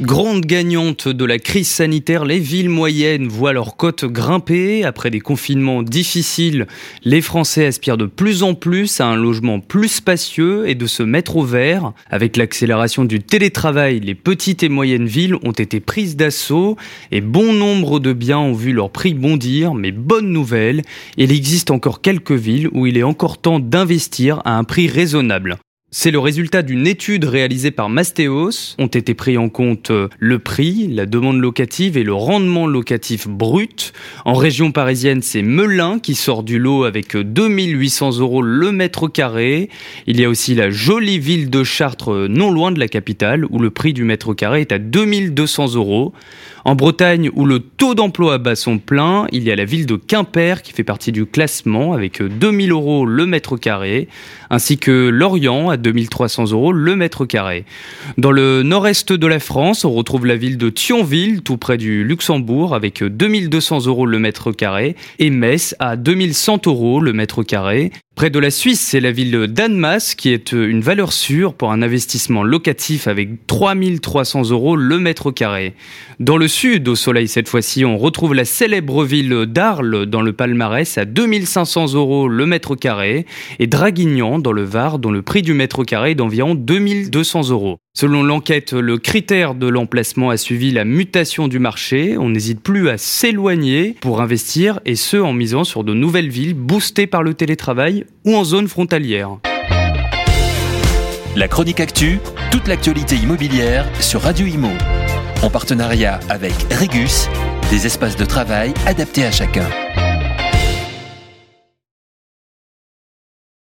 Grande gagnante de la crise sanitaire, les villes moyennes voient leurs cotes grimper. Après des confinements difficiles, les Français aspirent de plus en plus à un logement plus spacieux et de se mettre au vert. Avec l'accélération du télétravail, les petites et moyennes villes ont été prises d'assaut et bon nombre de biens ont vu leur prix bondir. Mais bonne nouvelle, il existe encore quelques villes où il est encore temps d'investir à un prix raisonnable. C'est le résultat d'une étude réalisée par Mastéos. Ont été pris en compte euh, le prix, la demande locative et le rendement locatif brut. En région parisienne, c'est Melun qui sort du lot avec 2800 euros le mètre carré. Il y a aussi la jolie ville de Chartres, euh, non loin de la capitale, où le prix du mètre carré est à 2200 euros. En Bretagne, où le taux d'emploi bat son plein, il y a la ville de Quimper qui fait partie du classement avec 2000 euros le mètre carré, ainsi que Lorient 2300 euros le mètre carré. Dans le nord-est de la France, on retrouve la ville de Thionville, tout près du Luxembourg, avec 2200 euros le mètre carré, et Metz à 2100 euros le mètre carré. Près de la Suisse, c'est la ville d'Annemasse qui est une valeur sûre pour un investissement locatif avec 3300 euros le mètre carré. Dans le sud, au soleil cette fois-ci, on retrouve la célèbre ville d'Arles dans le palmarès à 2500 euros le mètre carré et Draguignan dans le Var dont le prix du mètre carré est d'environ 2200 euros. Selon l'enquête, le critère de l'emplacement a suivi la mutation du marché. On n'hésite plus à s'éloigner pour investir et ce en misant sur de nouvelles villes boostées par le télétravail ou en zone frontalière. La chronique actu, toute l'actualité immobilière sur Radio Imo. En partenariat avec Regus, des espaces de travail adaptés à chacun.